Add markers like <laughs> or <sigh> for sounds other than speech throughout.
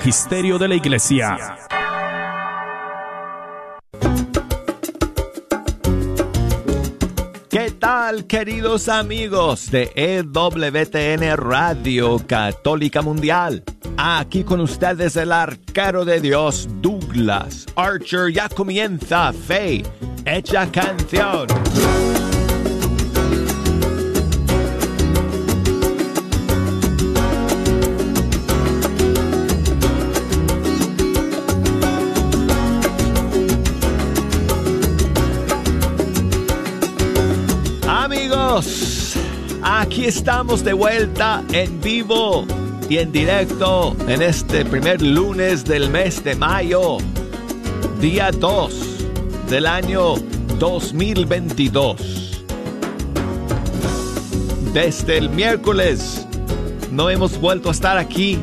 Magisterio de la Iglesia. ¿Qué tal, queridos amigos de EWTN Radio Católica Mundial? Aquí con ustedes el arquero de Dios, Douglas Archer. Ya comienza Fe, hecha canción. Aquí estamos de vuelta en vivo y en directo en este primer lunes del mes de mayo, día 2 del año 2022. Desde el miércoles no hemos vuelto a estar aquí,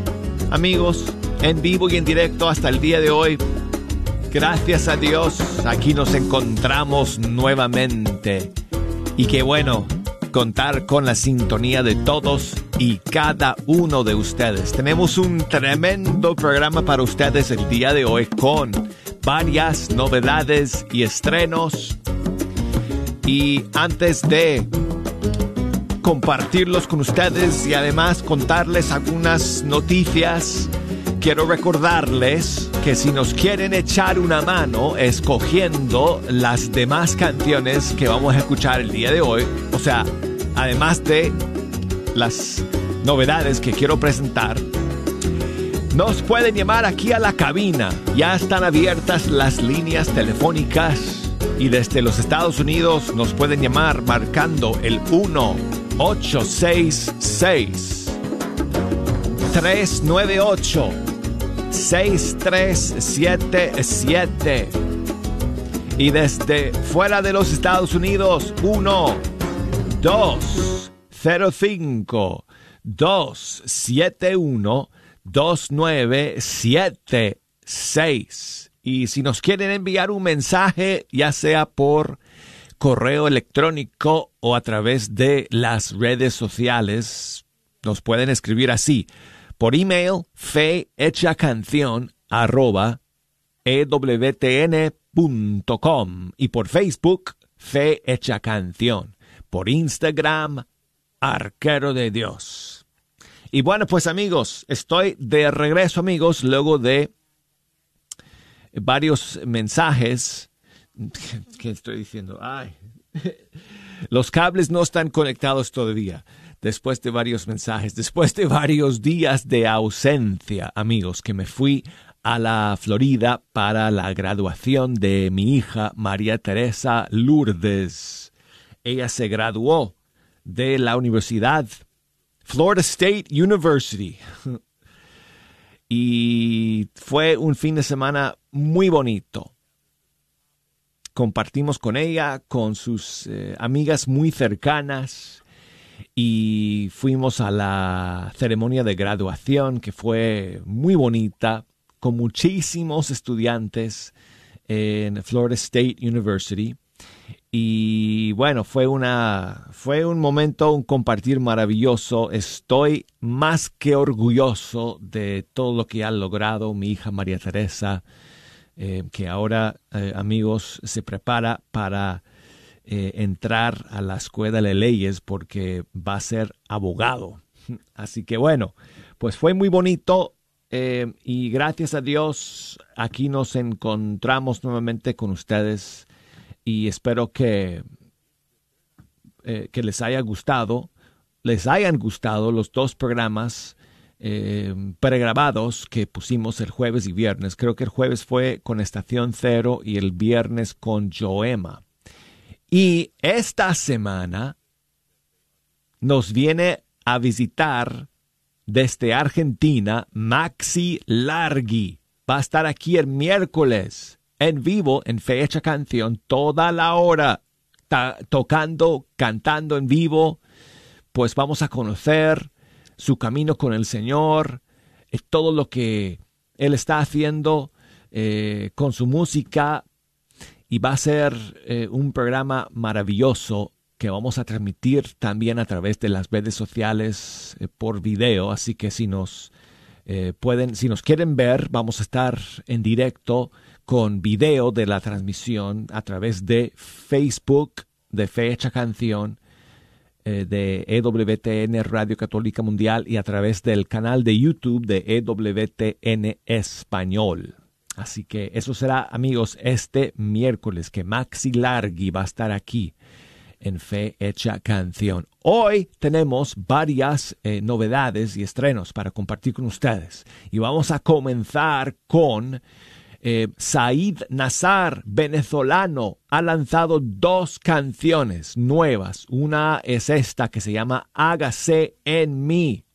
amigos, en vivo y en directo hasta el día de hoy. Gracias a Dios, aquí nos encontramos nuevamente. Y qué bueno contar con la sintonía de todos y cada uno de ustedes. Tenemos un tremendo programa para ustedes el día de hoy con varias novedades y estrenos. Y antes de compartirlos con ustedes y además contarles algunas noticias, quiero recordarles que si nos quieren echar una mano escogiendo las demás canciones que vamos a escuchar el día de hoy, o sea, además de las novedades que quiero presentar, nos pueden llamar aquí a la cabina. Ya están abiertas las líneas telefónicas y desde los Estados Unidos nos pueden llamar marcando el 1-866 398 6377 y desde fuera de los Estados Unidos 1 205 271 2976 y si nos quieren enviar un mensaje ya sea por correo electrónico o a través de las redes sociales nos pueden escribir así por email fe hecha canción arroba ewtn.com y por Facebook fe canción por Instagram arquero de Dios. Y bueno pues amigos estoy de regreso amigos luego de varios mensajes. <laughs> ¿qué estoy diciendo? ay. <laughs> Los cables no están conectados todavía después de varios mensajes, después de varios días de ausencia, amigos, que me fui a la Florida para la graduación de mi hija María Teresa Lourdes. Ella se graduó de la Universidad Florida State University. <laughs> y fue un fin de semana muy bonito. Compartimos con ella, con sus eh, amigas muy cercanas y fuimos a la ceremonia de graduación que fue muy bonita con muchísimos estudiantes en Florida State University. Y bueno fue una fue un momento un compartir maravilloso. Estoy más que orgulloso de todo lo que ha logrado mi hija María Teresa eh, que ahora eh, amigos se prepara para eh, entrar a la escuela de leyes porque va a ser abogado. <laughs> Así que bueno, pues fue muy bonito eh, y gracias a Dios aquí nos encontramos nuevamente con ustedes y espero que, eh, que les haya gustado, les hayan gustado los dos programas pregrabados que pusimos el jueves y viernes. Creo que el jueves fue con Estación Cero y el viernes con Joema. Y esta semana nos viene a visitar desde Argentina Maxi Largi. Va a estar aquí el miércoles en vivo en Fecha Canción toda la hora, tocando, cantando en vivo. Pues vamos a conocer su camino con el Señor, eh, todo lo que Él está haciendo eh, con su música y va a ser eh, un programa maravilloso que vamos a transmitir también a través de las redes sociales eh, por video, así que si nos Eh, pueden, si nos quieren ver, vamos a estar en directo con video de la transmisión a través de Facebook de Fecha Canción de EWTN Radio Católica Mundial y a través del canal de YouTube de EWTN Español. Así que eso será, amigos, este miércoles que Maxi Largi va a estar aquí en Fe Hecha Canción. Hoy tenemos varias eh, novedades y estrenos para compartir con ustedes. Y vamos a comenzar con eh, Said Nazar, venezolano, ha lanzado dos canciones nuevas. Una es esta que se llama Hágase en mí.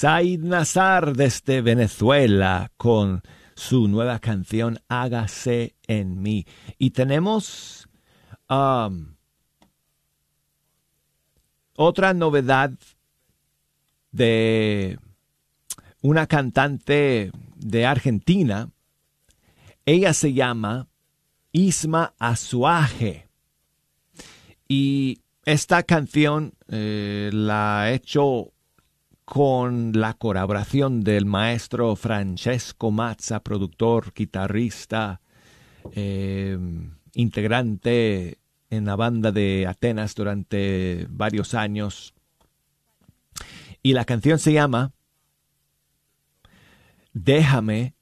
Said Nazar desde Venezuela con su nueva canción Hágase en mí. Y tenemos um, otra novedad de una cantante de Argentina. Ella se llama Isma Azuaje. Y esta canción eh, la ha hecho con la colaboración del maestro Francesco Mazza, productor, guitarrista, eh, integrante en la banda de Atenas durante varios años. Y la canción se llama Déjame.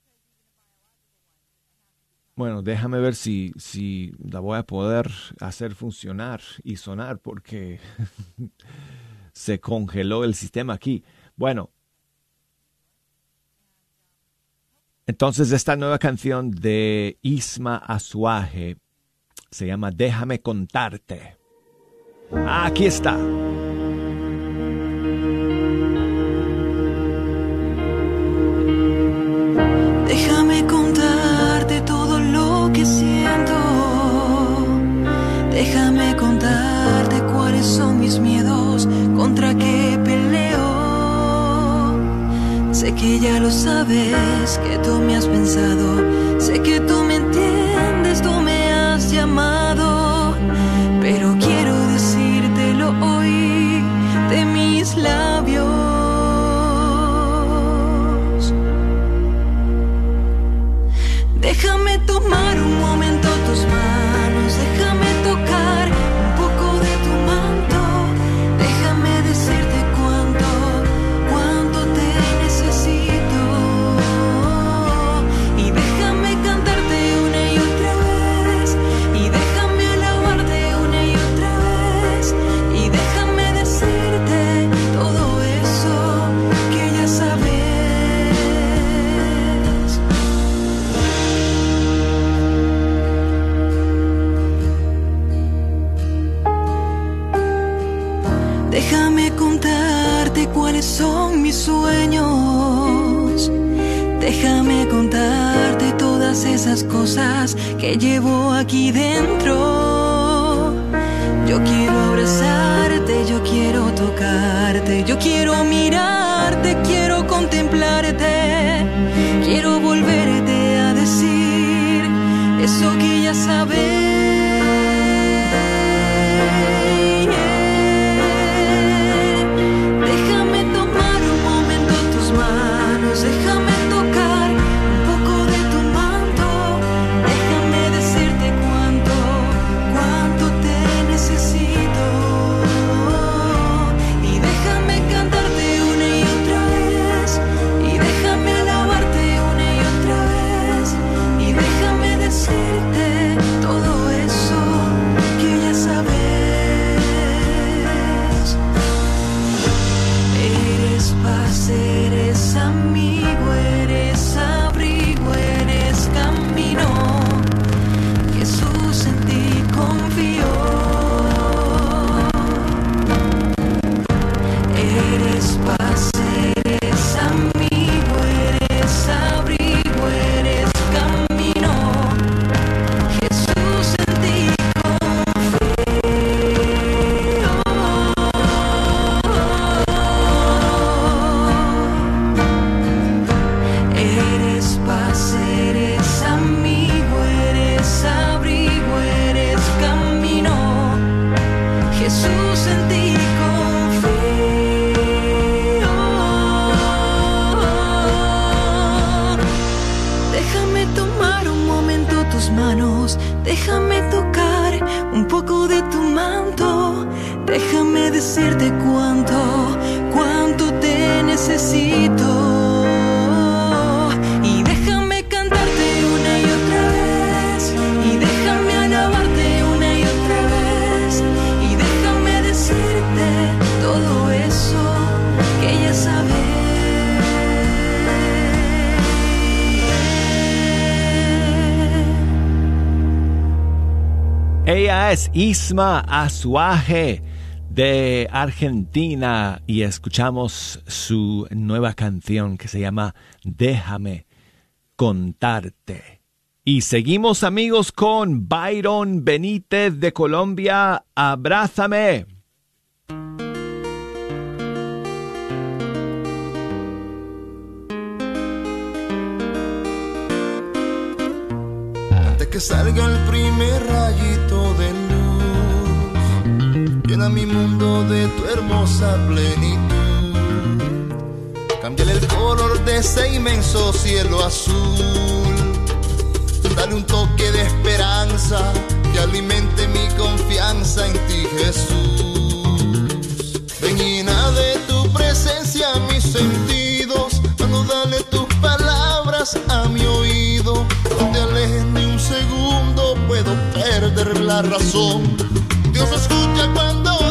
Bueno, déjame ver si, si la voy a poder hacer funcionar y sonar porque <laughs> se congeló el sistema aquí. Bueno, entonces esta nueva canción de Isma Azuaje se llama Déjame contarte. Aquí está. Déjame contarte todo lo que siento. Déjame contarte cuáles son mis miedos, que ya lo sabes que tú me has pensado, sé que tú me entiendes, tú me has llamado, pero Déjame contarte todas esas cosas que llevo aquí dentro. Yo quiero abrazarte, yo quiero tocarte, yo quiero mirarte, quiero contemplarte. Quiero volverte a decir eso que ya sabes. Es Isma Azuaje de Argentina y escuchamos su nueva canción que se llama Déjame contarte. Y seguimos amigos con Byron Benítez de Colombia. Abrázame. Antes que salga el primer rayito llena mi mundo de tu hermosa plenitud. Cámbiale el color de ese inmenso cielo azul. Dale un toque de esperanza que alimente mi confianza en ti, Jesús. Ven llena de tu presencia mis sentidos, mano dale tus palabras a mi oído. No te alejes ni un segundo, puedo perder la razón. Dios escucha cuando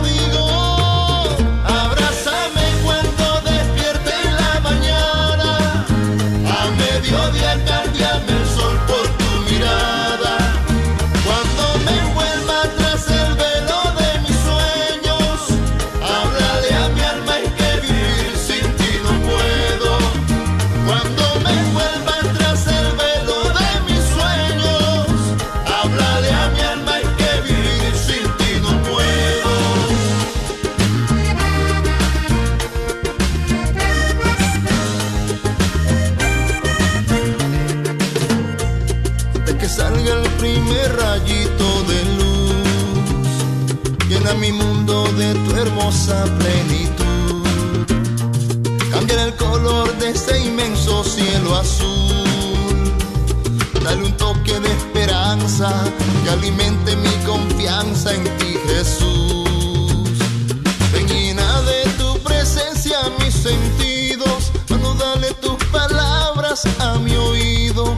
que salga el primer rayito de luz. Llena mi mundo de tu hermosa plenitud. Cambia el color de este inmenso cielo azul. Dale un toque de esperanza que alimente mi confianza en ti, Jesús. Ven de tu presencia mis sentidos. Mano, dale tus palabras a mi oído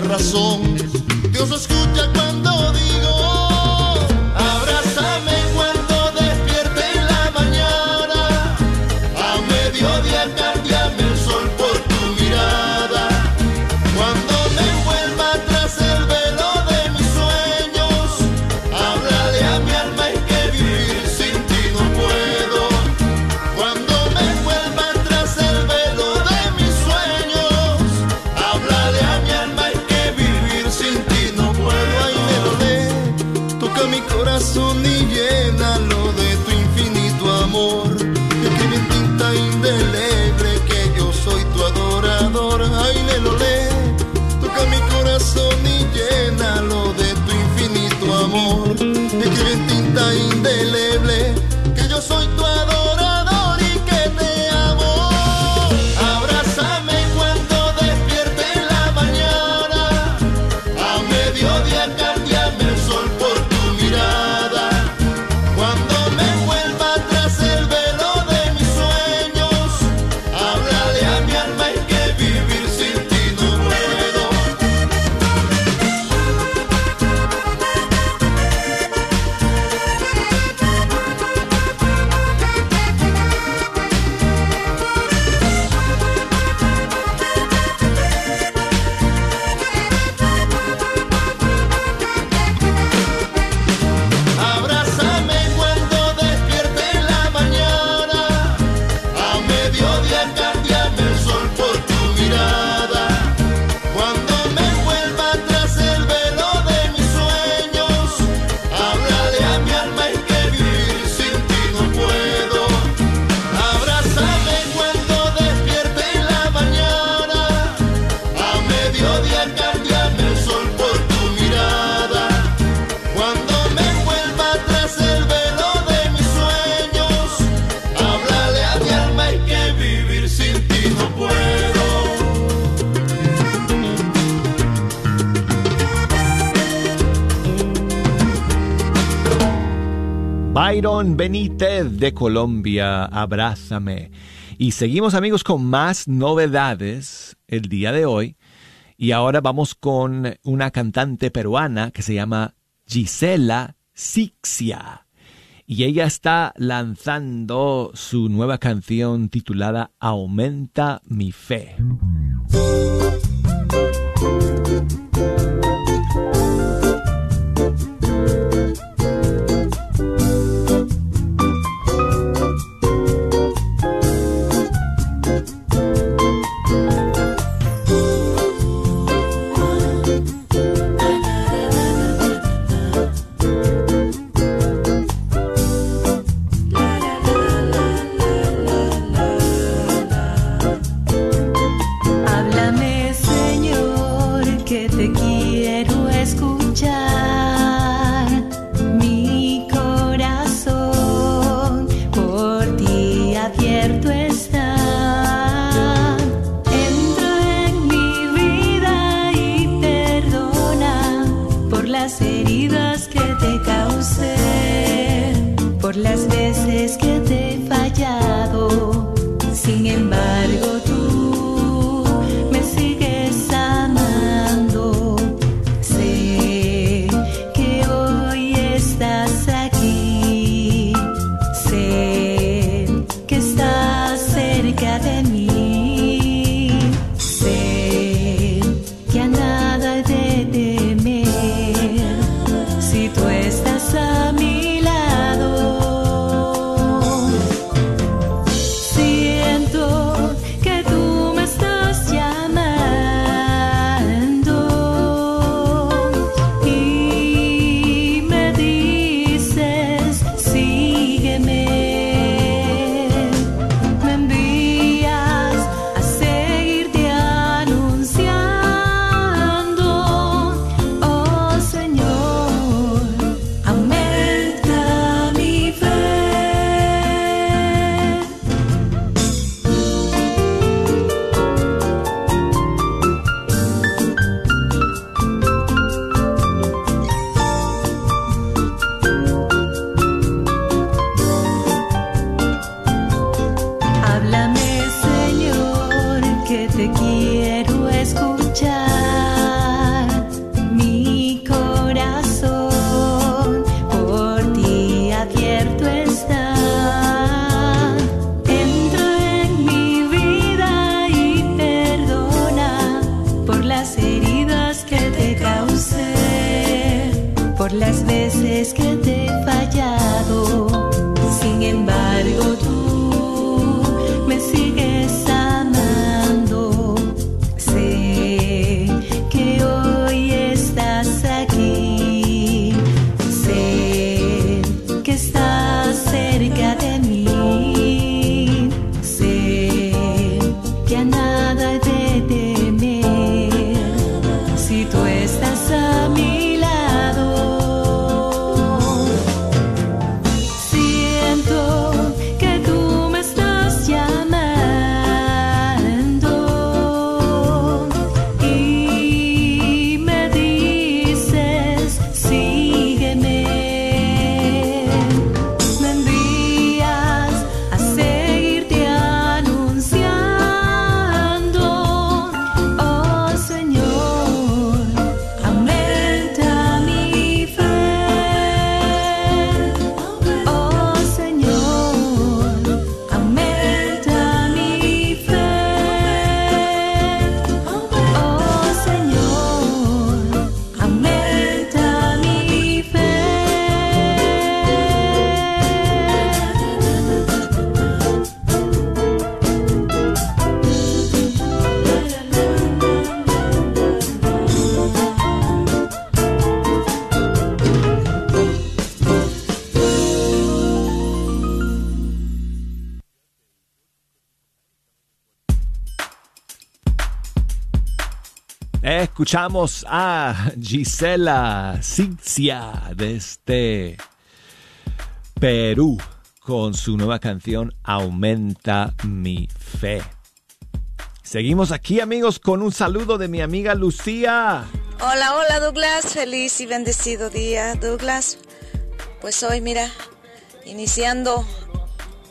razón. Dios escucha cuando Benítez de Colombia, abrázame. Y seguimos amigos con más novedades el día de hoy. Y ahora vamos con una cantante peruana que se llama Gisela Sixia. Y ella está lanzando su nueva canción titulada Aumenta mi fe. que te quiero. Escuchamos a Gisela Cinzia desde Perú con su nueva canción Aumenta mi fe. Seguimos aquí amigos con un saludo de mi amiga Lucía. Hola, hola Douglas, feliz y bendecido día Douglas. Pues hoy mira, iniciando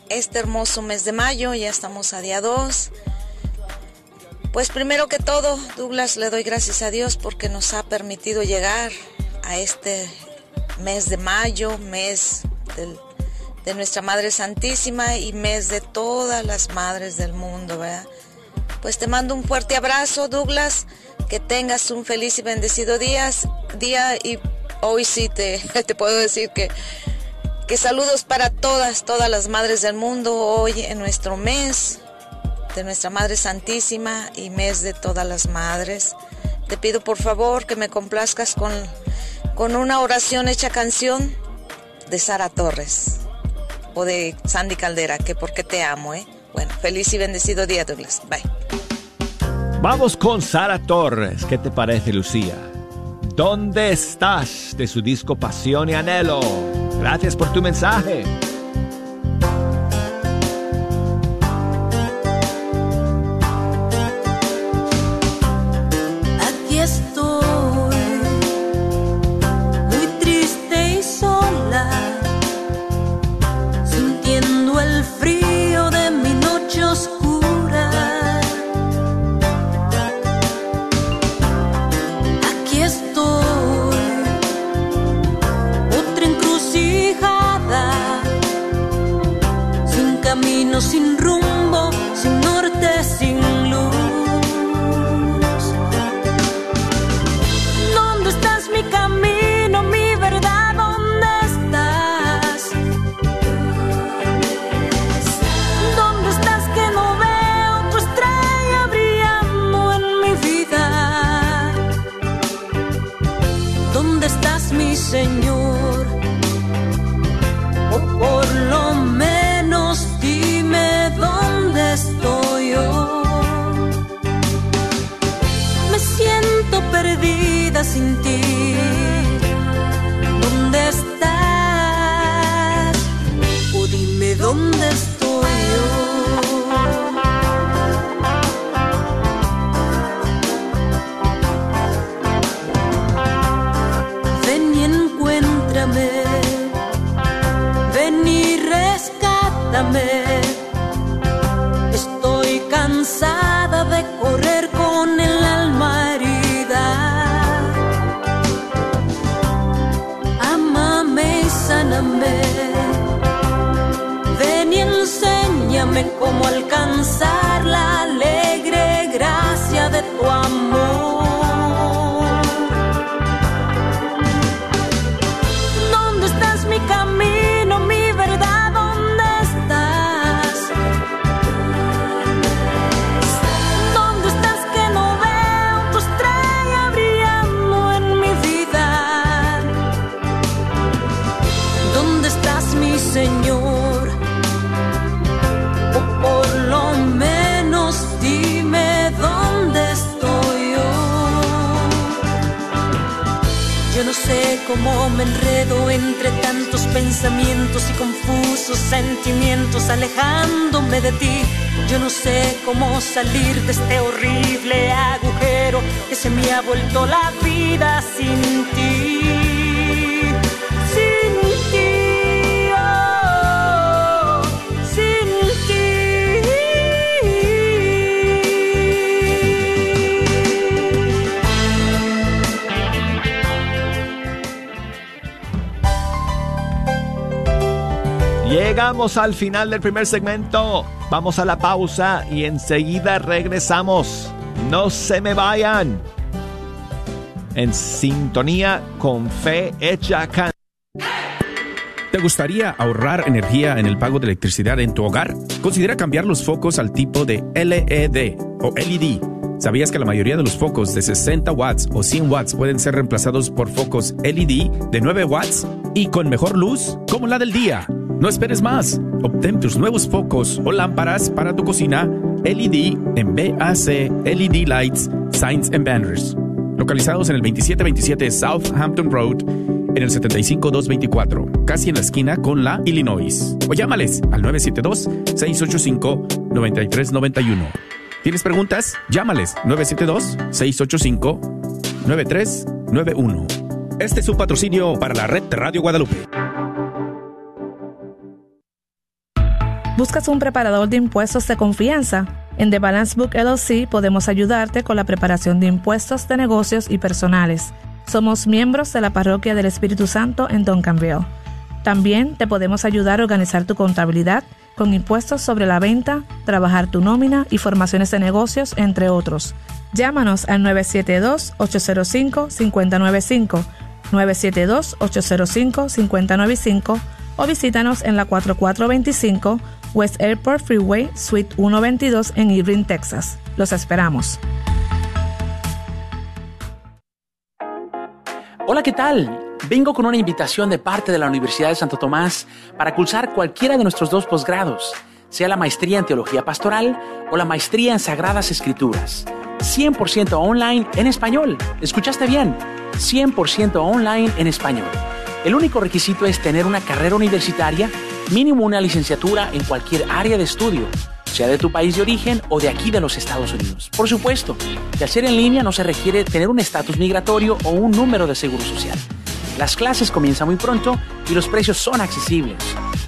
este hermoso mes de mayo, ya estamos a día 2 pues primero que todo, Douglas, le doy gracias a Dios porque nos ha permitido llegar a este mes de mayo, mes de nuestra Madre Santísima y mes de todas las madres del mundo, ¿verdad? Pues te mando un fuerte abrazo, Douglas, que tengas un feliz y bendecido día, día y hoy sí te, <laughs> te puedo decir que, que saludos para todas, todas las madres del mundo hoy en nuestro mes, de nuestra Madre Santísima y mes de todas las madres. Te pido por favor que me complazcas con, con una oración hecha canción de Sara Torres o de Sandy Caldera, que porque te amo, ¿eh? Bueno, feliz y bendecido día, Douglas. Bye. Vamos con Sara Torres. ¿Qué te parece, Lucía? ¿Dónde estás? De su disco Pasión y Anhelo. Gracias por tu mensaje. sin rumbo. sin ti. 不，敢想。Cómo me enredo entre tantos pensamientos y confusos sentimientos alejándome de ti. Yo no sé cómo salir de este horrible agujero que se me ha vuelto la vida sin ti. Llegamos al final del primer segmento. Vamos a la pausa y enseguida regresamos. No se me vayan. En sintonía con Fe Hecha Can. ¿Te gustaría ahorrar energía en el pago de electricidad en tu hogar? Considera cambiar los focos al tipo de LED o LED. ¿Sabías que la mayoría de los focos de 60 watts o 100 watts pueden ser reemplazados por focos LED de 9 watts y con mejor luz como la del día? No esperes más. Obtén tus nuevos focos o lámparas para tu cocina LED en BAC LED Lights, Signs and Banners. Localizados en el 2727 Southampton Road, en el 75224, casi en la esquina con la Illinois. O llámales al 972-685-9391. ¿Tienes preguntas? Llámales 972-685-9391. Este es un patrocinio para la red de Radio Guadalupe. ¿Buscas un preparador de impuestos de confianza? En The Balance Book LLC podemos ayudarte con la preparación de impuestos de negocios y personales. Somos miembros de la Parroquia del Espíritu Santo en Duncanville. También te podemos ayudar a organizar tu contabilidad con impuestos sobre la venta, trabajar tu nómina y formaciones de negocios, entre otros. Llámanos al 972-805-595, 972-805-595 o visítanos en la 4425 West Airport Freeway, Suite 122 en Irving, Texas. Los esperamos. Hola, ¿qué tal? Vengo con una invitación de parte de la Universidad de Santo Tomás para cursar cualquiera de nuestros dos posgrados, sea la maestría en Teología Pastoral o la maestría en Sagradas Escrituras. 100% online en español. ¿Escuchaste bien? 100% online en español. El único requisito es tener una carrera universitaria mínimo una licenciatura en cualquier área de estudio, sea de tu país de origen o de aquí de los Estados Unidos. Por supuesto, de hacer en línea no se requiere tener un estatus migratorio o un número de seguro social. Las clases comienzan muy pronto y los precios son accesibles.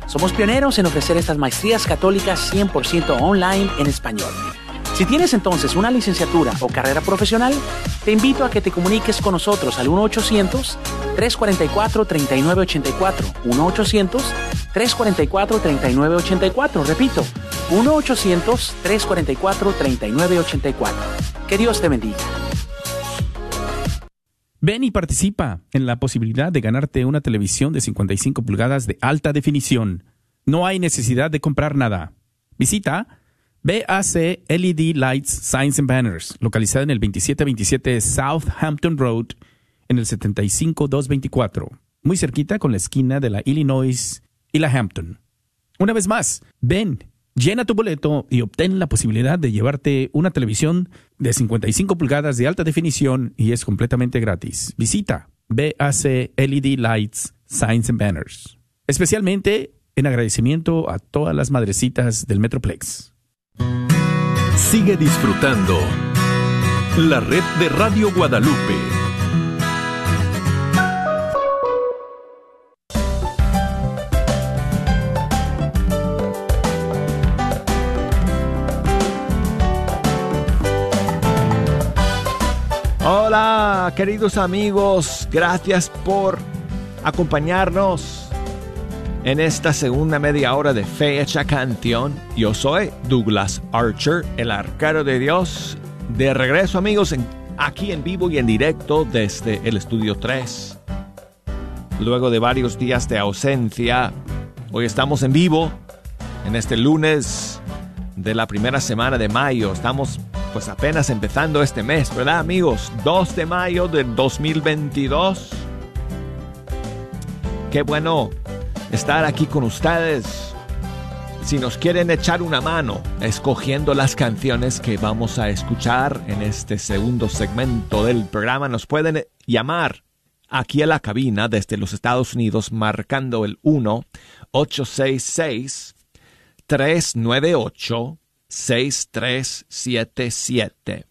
Somos pioneros en ofrecer estas maestrías católicas 100% online en español. Si tienes entonces una licenciatura o carrera profesional, te invito a que te comuniques con nosotros al 1-800-344-3984. 1-800-344-3984. Repito, 1-800-344-3984. Que Dios te bendiga. Ven y participa en la posibilidad de ganarte una televisión de 55 pulgadas de alta definición. No hay necesidad de comprar nada. Visita BAC LED Lights, Signs and Banners, localizada en el 2727 Southampton Road, en el 75224, muy cerquita con la esquina de la Illinois y la Hampton. Una vez más, ven, llena tu boleto y obtén la posibilidad de llevarte una televisión de 55 pulgadas de alta definición y es completamente gratis. Visita BAC LED Lights, Signs and Banners. Especialmente en agradecimiento a todas las madrecitas del Metroplex. Sigue disfrutando la red de Radio Guadalupe. Queridos amigos, gracias por acompañarnos en esta segunda media hora de Fecha Canción. Yo soy Douglas Archer, el arcaro de Dios. De regreso amigos, aquí en vivo y en directo desde el estudio 3. Luego de varios días de ausencia, hoy estamos en vivo en este lunes de la primera semana de mayo. Estamos pues apenas empezando este mes, ¿verdad amigos? 2 de mayo del 2022. Qué bueno estar aquí con ustedes. Si nos quieren echar una mano escogiendo las canciones que vamos a escuchar en este segundo segmento del programa, nos pueden llamar aquí a la cabina desde los Estados Unidos marcando el 1-866-398-6377.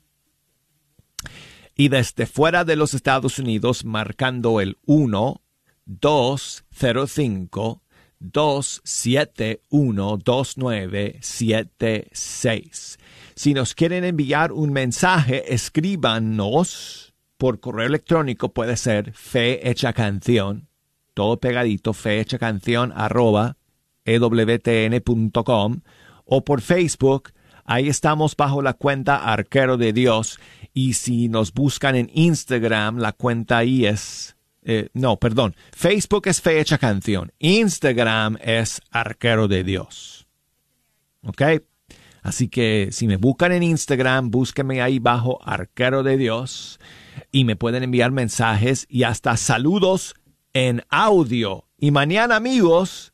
Y desde fuera de los Estados Unidos marcando el 1-205 271-2976. Si nos quieren enviar un mensaje, escríbanos por correo electrónico, puede ser fe hecha canción, todo pegadito, fe hecha canción arroba ewtn.com o por Facebook, ahí estamos bajo la cuenta Arquero de Dios y si nos buscan en Instagram, la cuenta ahí es eh, no, perdón, Facebook es Fecha Canción, Instagram es Arquero de Dios. ¿Ok? Así que si me buscan en Instagram, búsquenme ahí bajo Arquero de Dios y me pueden enviar mensajes y hasta saludos en audio. Y mañana, amigos,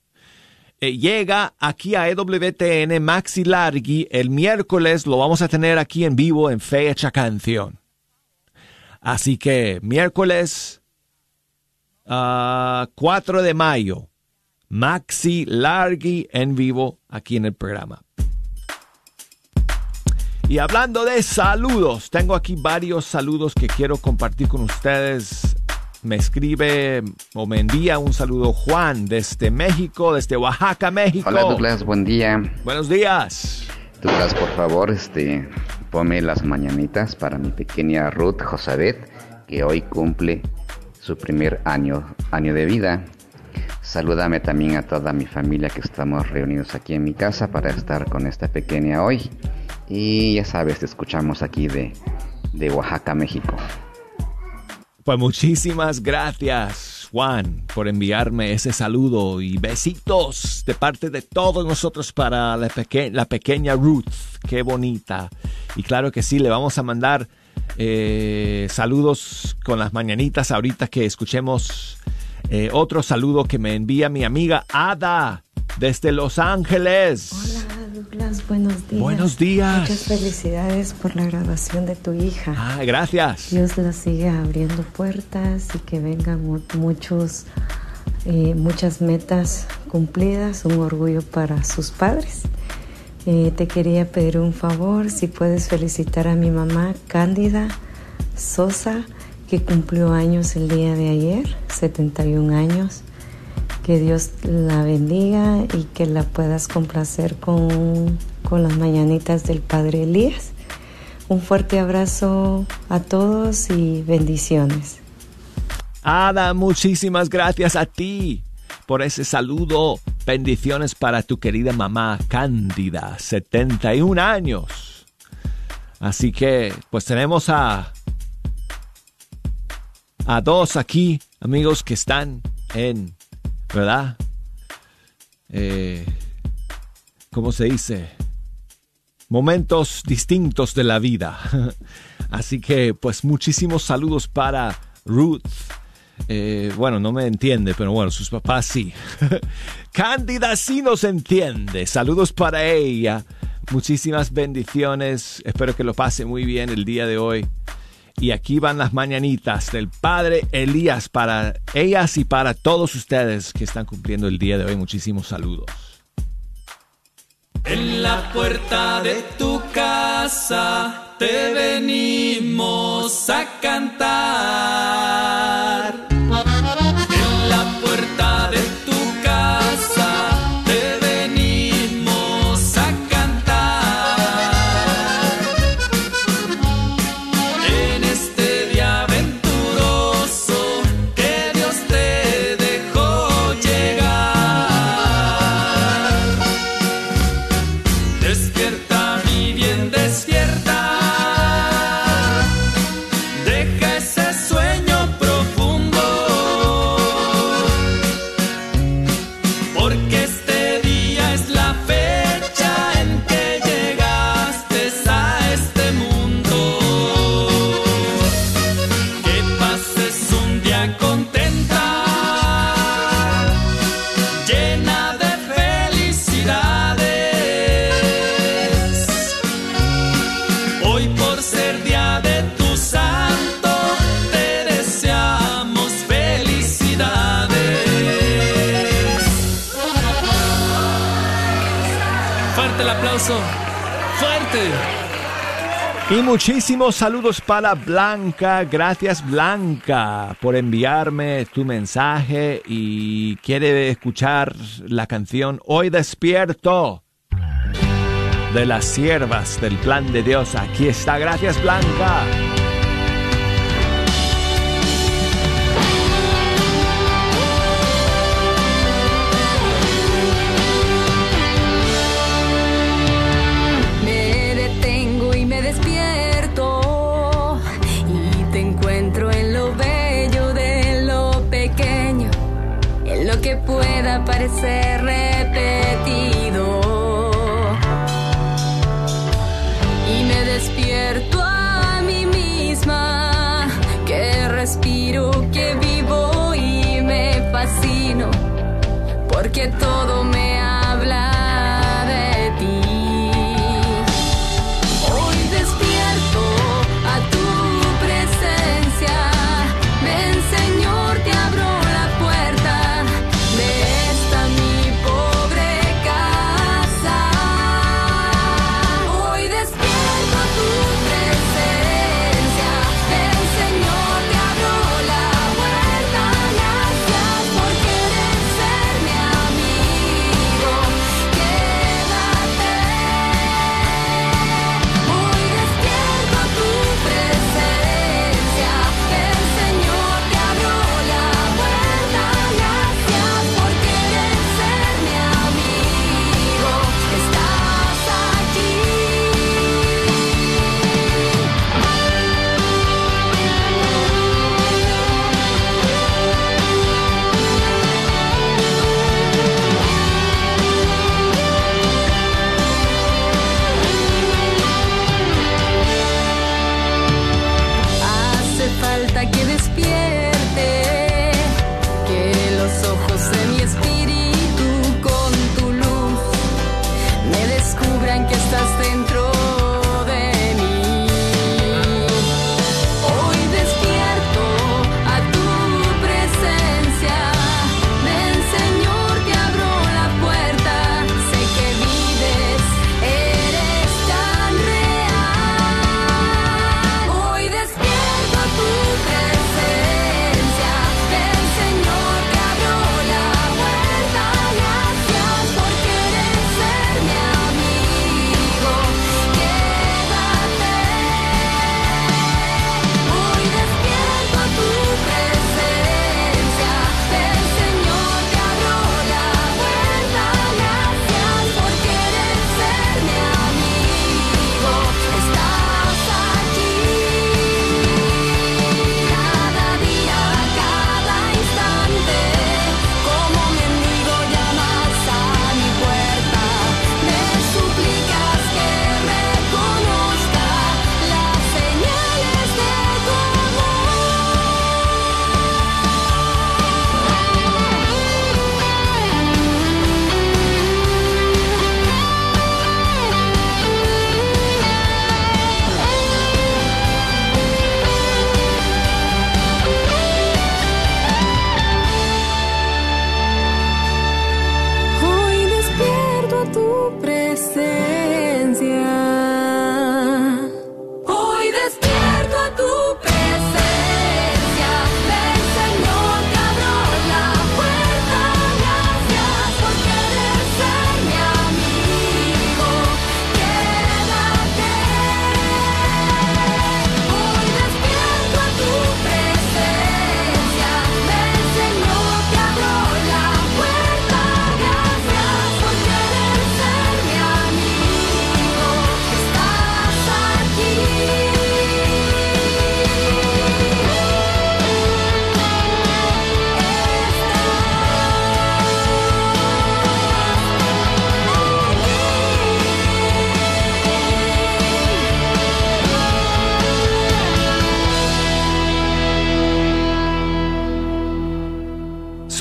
eh, llega aquí a EWTN Maxi Largi. El miércoles lo vamos a tener aquí en vivo en Fecha Canción. Así que miércoles 4 de mayo. Maxi Largi en vivo aquí en el programa. Y hablando de saludos, tengo aquí varios saludos que quiero compartir con ustedes. Me escribe o me envía un saludo Juan desde México, desde Oaxaca, México. Hola Douglas, buen día. Buenos días. Douglas, por favor, este, ponme las mañanitas para mi pequeña Ruth Josabet, que hoy cumple su primer año, año de vida. Salúdame también a toda mi familia que estamos reunidos aquí en mi casa para estar con esta pequeña hoy. Y ya sabes, te escuchamos aquí de, de Oaxaca, México. Pues muchísimas gracias, Juan, por enviarme ese saludo y besitos de parte de todos nosotros para la, peque la pequeña Ruth. Qué bonita. Y claro que sí, le vamos a mandar eh, saludos con las mañanitas ahorita que escuchemos eh, otro saludo que me envía mi amiga Ada desde Los Ángeles. Hola Douglas, buenos días. Buenos días. Muchas felicidades por la graduación de tu hija. Ah, gracias. Dios la siga abriendo puertas y que vengan muchos, eh, muchas metas cumplidas, un orgullo para sus padres. Eh, te quería pedir un favor, si puedes felicitar a mi mamá Cándida Sosa, que cumplió años el día de ayer, 71 años. Que Dios la bendiga y que la puedas complacer con, con las mañanitas del Padre Elías. Un fuerte abrazo a todos y bendiciones. Ada, muchísimas gracias a ti por ese saludo. Bendiciones para tu querida mamá Cándida, 71 años. Así que, pues tenemos a, a dos aquí, amigos, que están en, ¿verdad? Eh, ¿Cómo se dice? Momentos distintos de la vida. <laughs> Así que, pues muchísimos saludos para Ruth eh, bueno, no me entiende, pero bueno, sus papás sí. <laughs> Cándida sí nos entiende. Saludos para ella. Muchísimas bendiciones. Espero que lo pase muy bien el día de hoy. Y aquí van las mañanitas del Padre Elías para ellas y para todos ustedes que están cumpliendo el día de hoy. Muchísimos saludos. En la puerta de tu casa te venimos a cantar. muchísimos saludos para Blanca. Gracias Blanca por enviarme tu mensaje y quiere escuchar la canción Hoy despierto de las siervas del plan de Dios. Aquí está. Gracias Blanca. parecer.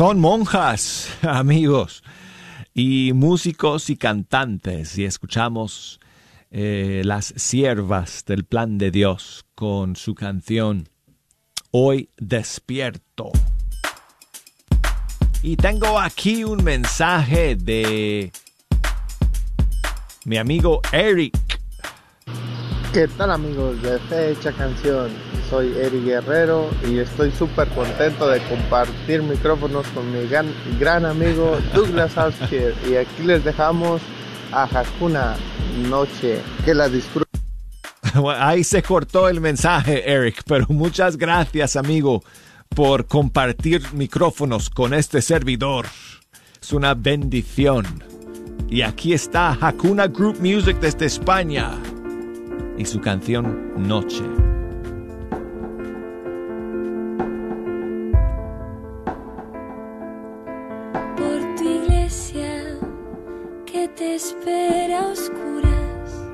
Son monjas, <laughs> amigos, y músicos y cantantes, y escuchamos eh, las siervas del plan de Dios con su canción Hoy despierto. Y tengo aquí un mensaje de mi amigo Eric. ¿Qué tal amigos de Fecha Canción? Soy Eric Guerrero y estoy súper contento de compartir micrófonos con mi gran, gran amigo Douglas Auskier. Y aquí les dejamos a Hakuna Noche. Que la disfruten. <laughs> Ahí se cortó el mensaje, Eric, pero muchas gracias, amigo, por compartir micrófonos con este servidor. Es una bendición. Y aquí está Hakuna Group Music desde España y su canción Noche. Espera oscuras,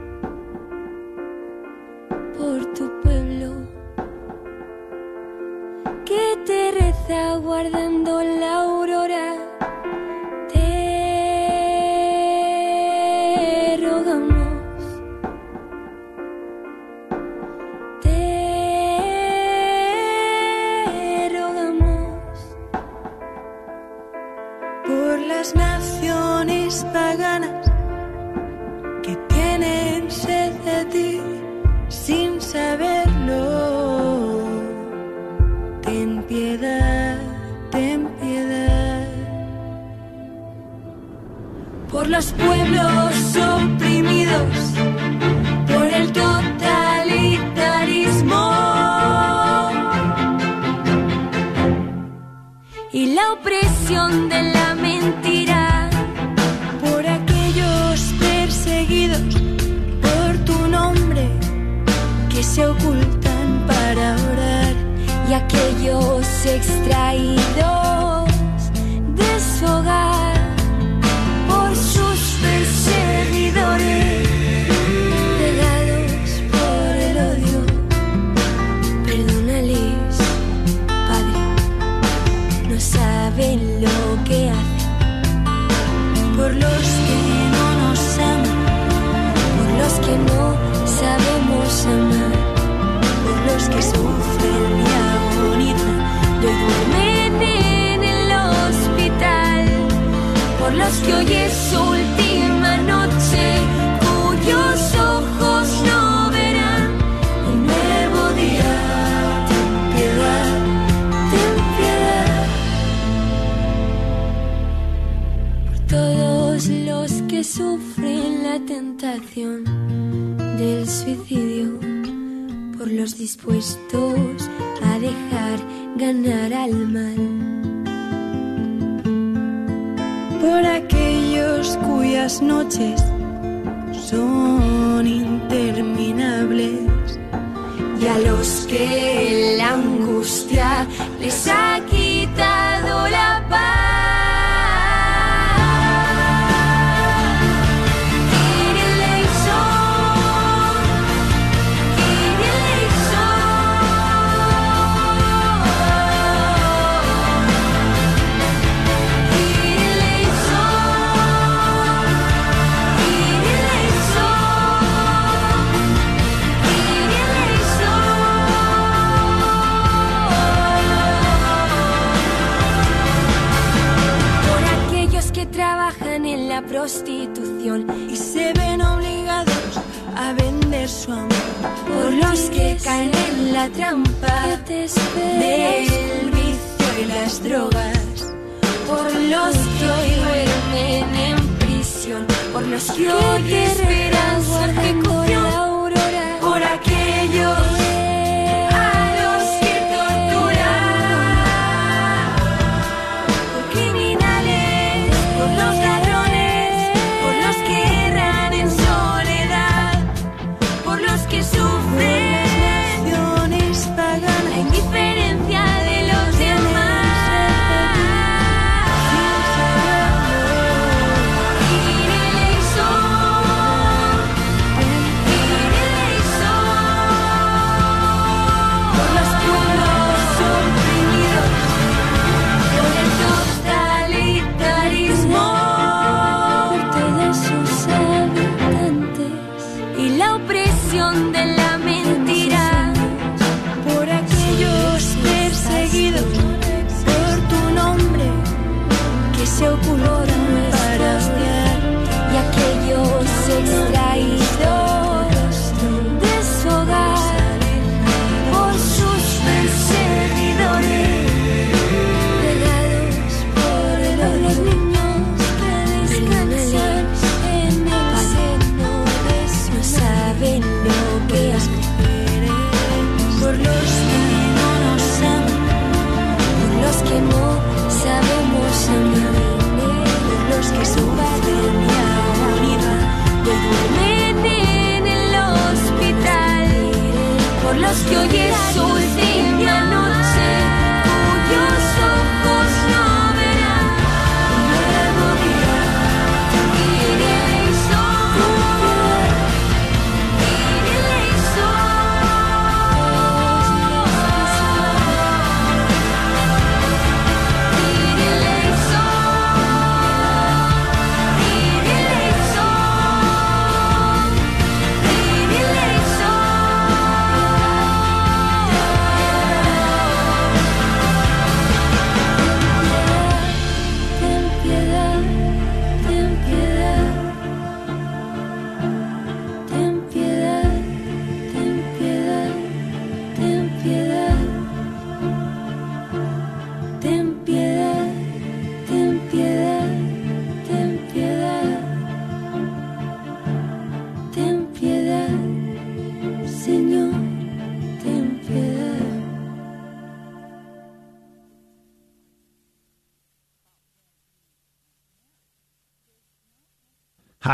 por tu pueblo que te reza guardando la los pueblos oprimidos, por el totalitarismo. y la opresión de la mentira. por aquellos perseguidos por tu nombre que se ocultan para orar y aquellos extraídos de su hogar que hoy es su última noche. Cuyos ojos no verán un nuevo día. Ten piedad ten piedad. Por todos los que sufren la tentación del suicidio, por los dispuestos a dejar ganar al mal. Por aquellos cuyas noches son interminables. Y a los que la angustia les ha quitado la prostitución y se ven obligados a vender su amor por los que caen en la trampa del vicio y las drogas por los que hoy duermen en prisión, por los que hoy esperan su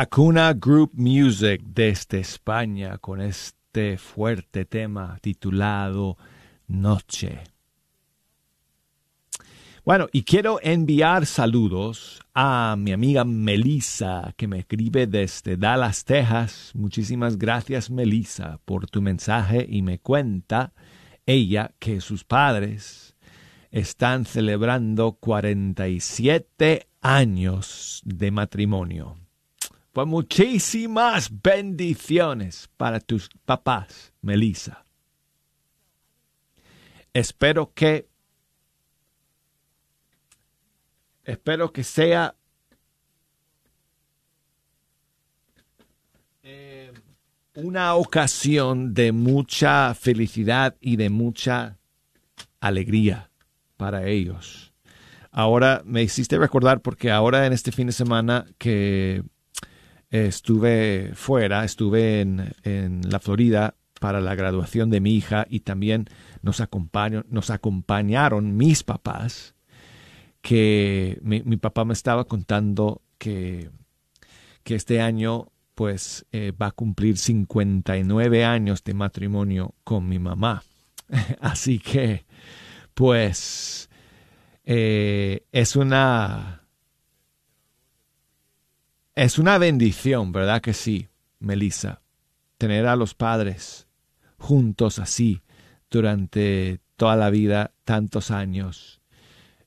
Hakuna Group Music desde España con este fuerte tema titulado Noche. Bueno, y quiero enviar saludos a mi amiga Melissa, que me escribe desde Dallas, Texas. Muchísimas gracias, Melissa, por tu mensaje y me cuenta ella que sus padres están celebrando 47 años de matrimonio. Pues muchísimas bendiciones para tus papás, Melissa. Espero que espero que sea eh, una ocasión de mucha felicidad y de mucha alegría para ellos. Ahora me hiciste recordar porque ahora en este fin de semana que estuve fuera, estuve en, en la Florida para la graduación de mi hija y también nos, acompañó, nos acompañaron mis papás, que mi, mi, papá me estaba contando que, que este año pues eh, va a cumplir 59 años de matrimonio con mi mamá. <laughs> Así que pues eh, es una es una bendición, ¿verdad que sí, Melissa? Tener a los padres juntos así durante toda la vida, tantos años.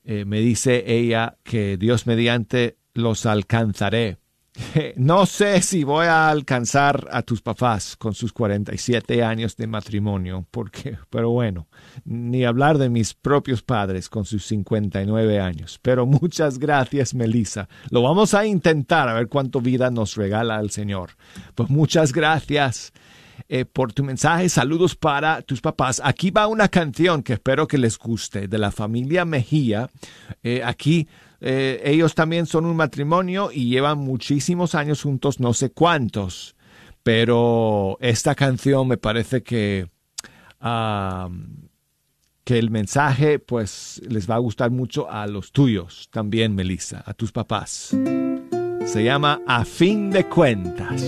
Eh, me dice ella que Dios mediante los alcanzaré. <laughs> No sé si voy a alcanzar a tus papás con sus 47 años de matrimonio, porque, pero bueno, ni hablar de mis propios padres con sus 59 años. Pero muchas gracias, Melissa. Lo vamos a intentar a ver cuánto vida nos regala el Señor. Pues muchas gracias. Eh, por tu mensaje. Saludos para tus papás. Aquí va una canción que espero que les guste de la familia Mejía. Eh, aquí eh, ellos también son un matrimonio y llevan muchísimos años juntos, no sé cuántos. Pero esta canción me parece que, que el mensaje pues les va a gustar mucho a los tuyos también, Melissa, a tus papás. Se llama A fin de cuentas.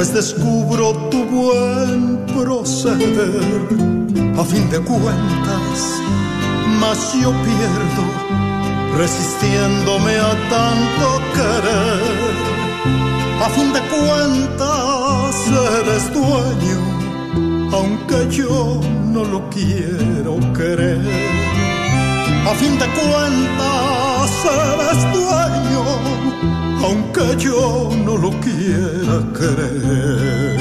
Pues descubro tu buen proceder. A fin de cuentas, más yo pierdo, resistiéndome a tanto querer. A fin de cuentas, eres dueño aunque yo no lo quiero querer. A fin de cuentas eres dueño, aunque yo no lo quiera querer.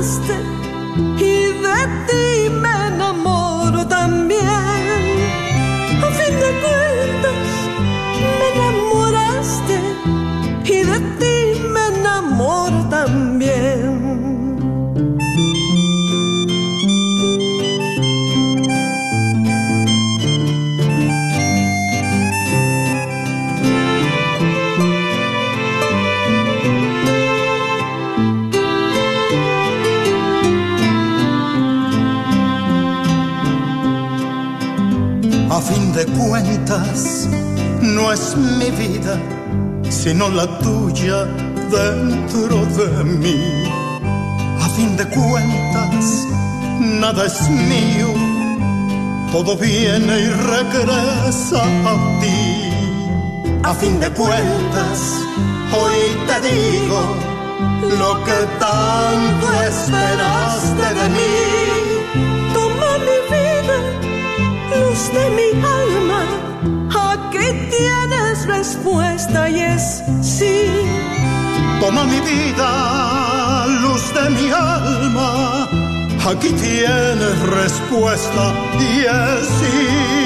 just sino la tuya dentro de mí. A fin de cuentas, nada es mío, todo viene y regresa a ti. A fin de cuentas, hoy te digo lo que tanto esperaste de mí. Toma mi vida, luz de mi alma, aquí tienes respuesta y es sí. Toma mi vida, luz de mi alma, aquí tienes respuesta y es sí.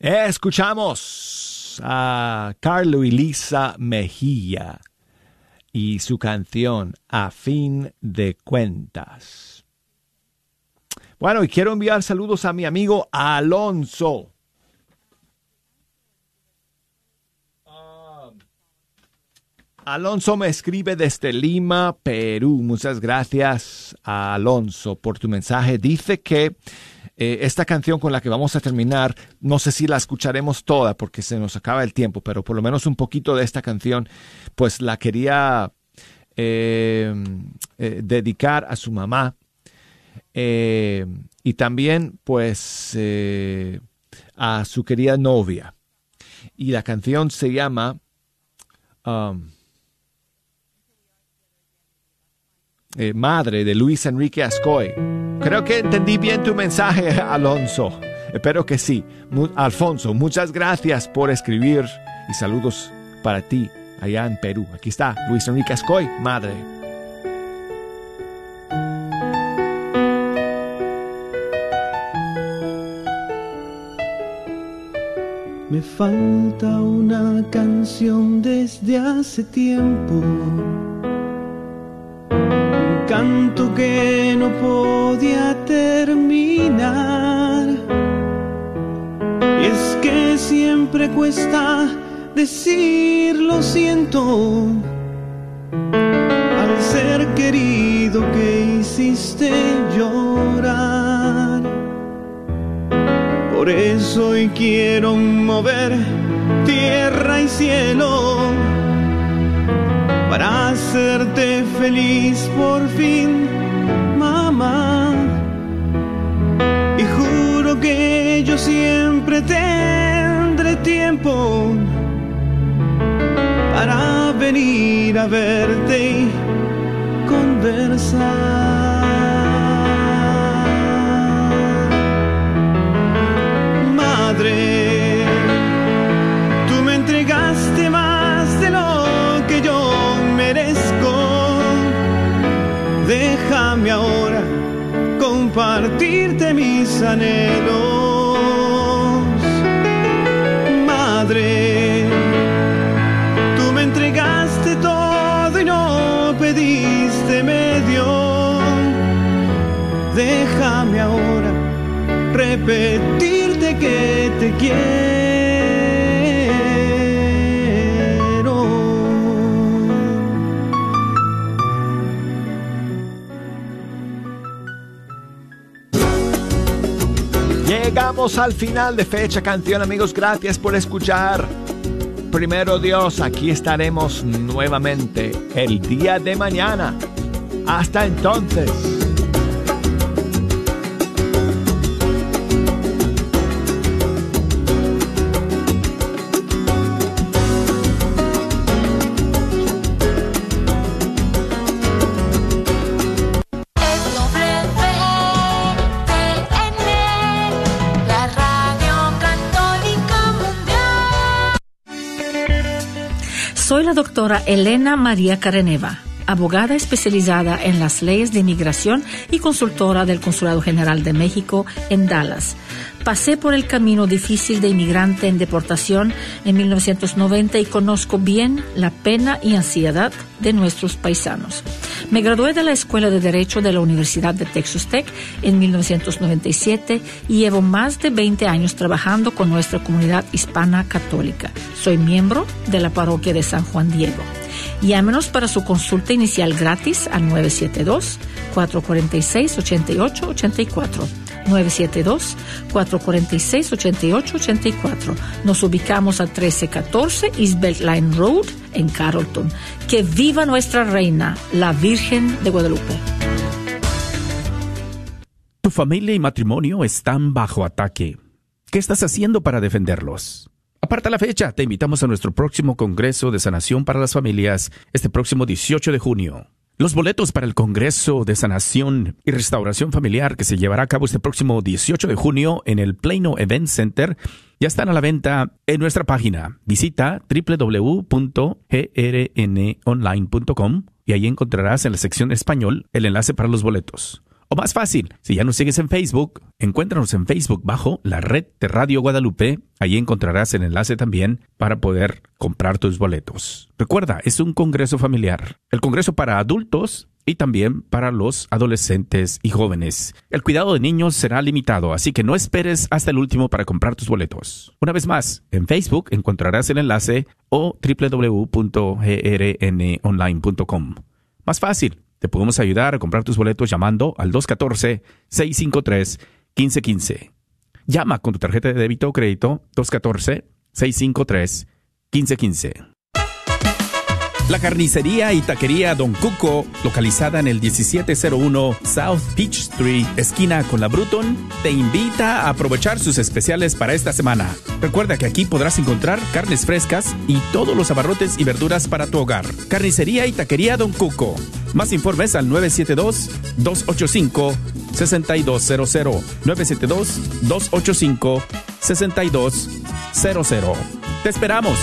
Escuchamos a Carlo y Lisa Mejía y su canción A fin de cuentas. Bueno, y quiero enviar saludos a mi amigo Alonso. Alonso me escribe desde Lima, Perú. Muchas gracias Alonso por tu mensaje. Dice que eh, esta canción con la que vamos a terminar, no sé si la escucharemos toda porque se nos acaba el tiempo, pero por lo menos un poquito de esta canción, pues la quería eh, eh, dedicar a su mamá. Eh, y también, pues, eh, a su querida novia. Y la canción se llama... um, eh, Madre de Luis Enrique Ascoy. Creo que entendí bien tu mensaje, <laughs> Alonso. Espero que sí. Alfonso, muchas gracias por escribir y saludos para ti allá en Perú. Aquí está Luis Enrique Ascoy, Madre. Me falta una canción desde hace tiempo. Un canto que no podía terminar. Y es que siempre cuesta decir lo siento al ser querido que hiciste llorar. Por eso hoy quiero mover tierra y cielo para hacerte feliz por fin, mamá. Y juro que yo siempre tendré tiempo para venir a verte y conversar. Déjame ahora compartirte mis anhelos. Madre, tú me entregaste todo y no pediste medio. Déjame ahora repetirte que te quiero. Al final de fecha canción, amigos. Gracias por escuchar. Primero Dios, aquí estaremos nuevamente el día de mañana. Hasta entonces. Soy la doctora Elena María Careneva, abogada especializada en las leyes de inmigración y consultora del Consulado General de México en Dallas. Pasé por el camino difícil de inmigrante en deportación en 1990 y conozco bien la pena y ansiedad de nuestros paisanos. Me gradué de la Escuela de Derecho de la Universidad de Texas Tech en 1997 y llevo más de 20 años trabajando con nuestra comunidad hispana católica. Soy miembro de la parroquia de San Juan Diego. Llámenos para su consulta inicial gratis al 972-446-8884. 972-446-8884. Nos ubicamos a 1314 East Beltline Road en Carrollton. Que viva nuestra reina, la Virgen de Guadalupe. Tu familia y matrimonio están bajo ataque. ¿Qué estás haciendo para defenderlos? Aparta la fecha, te invitamos a nuestro próximo Congreso de Sanación para las Familias este próximo 18 de junio. Los boletos para el Congreso de Sanación y Restauración Familiar que se llevará a cabo este próximo 18 de junio en el Plano Event Center ya están a la venta en nuestra página. Visita www.grnonline.com y ahí encontrarás en la sección español el enlace para los boletos. O más fácil, si ya nos sigues en Facebook, encuéntranos en Facebook bajo la red de Radio Guadalupe. Ahí encontrarás el enlace también para poder comprar tus boletos. Recuerda, es un congreso familiar. El congreso para adultos y también para los adolescentes y jóvenes. El cuidado de niños será limitado, así que no esperes hasta el último para comprar tus boletos. Una vez más, en Facebook encontrarás el enlace o www.grnonline.com. Más fácil, te podemos ayudar a comprar tus boletos llamando al 214-653-1515. Llama con tu tarjeta de débito o crédito 214-653-1515. La carnicería y taquería Don Cuco, localizada en el 1701 South Peach Street, esquina con la Bruton, te invita a aprovechar sus especiales para esta semana. Recuerda que aquí podrás encontrar carnes frescas y todos los abarrotes y verduras para tu hogar. Carnicería y taquería Don Cuco. Más informes al 972-285-6200. 972-285-6200. Te esperamos.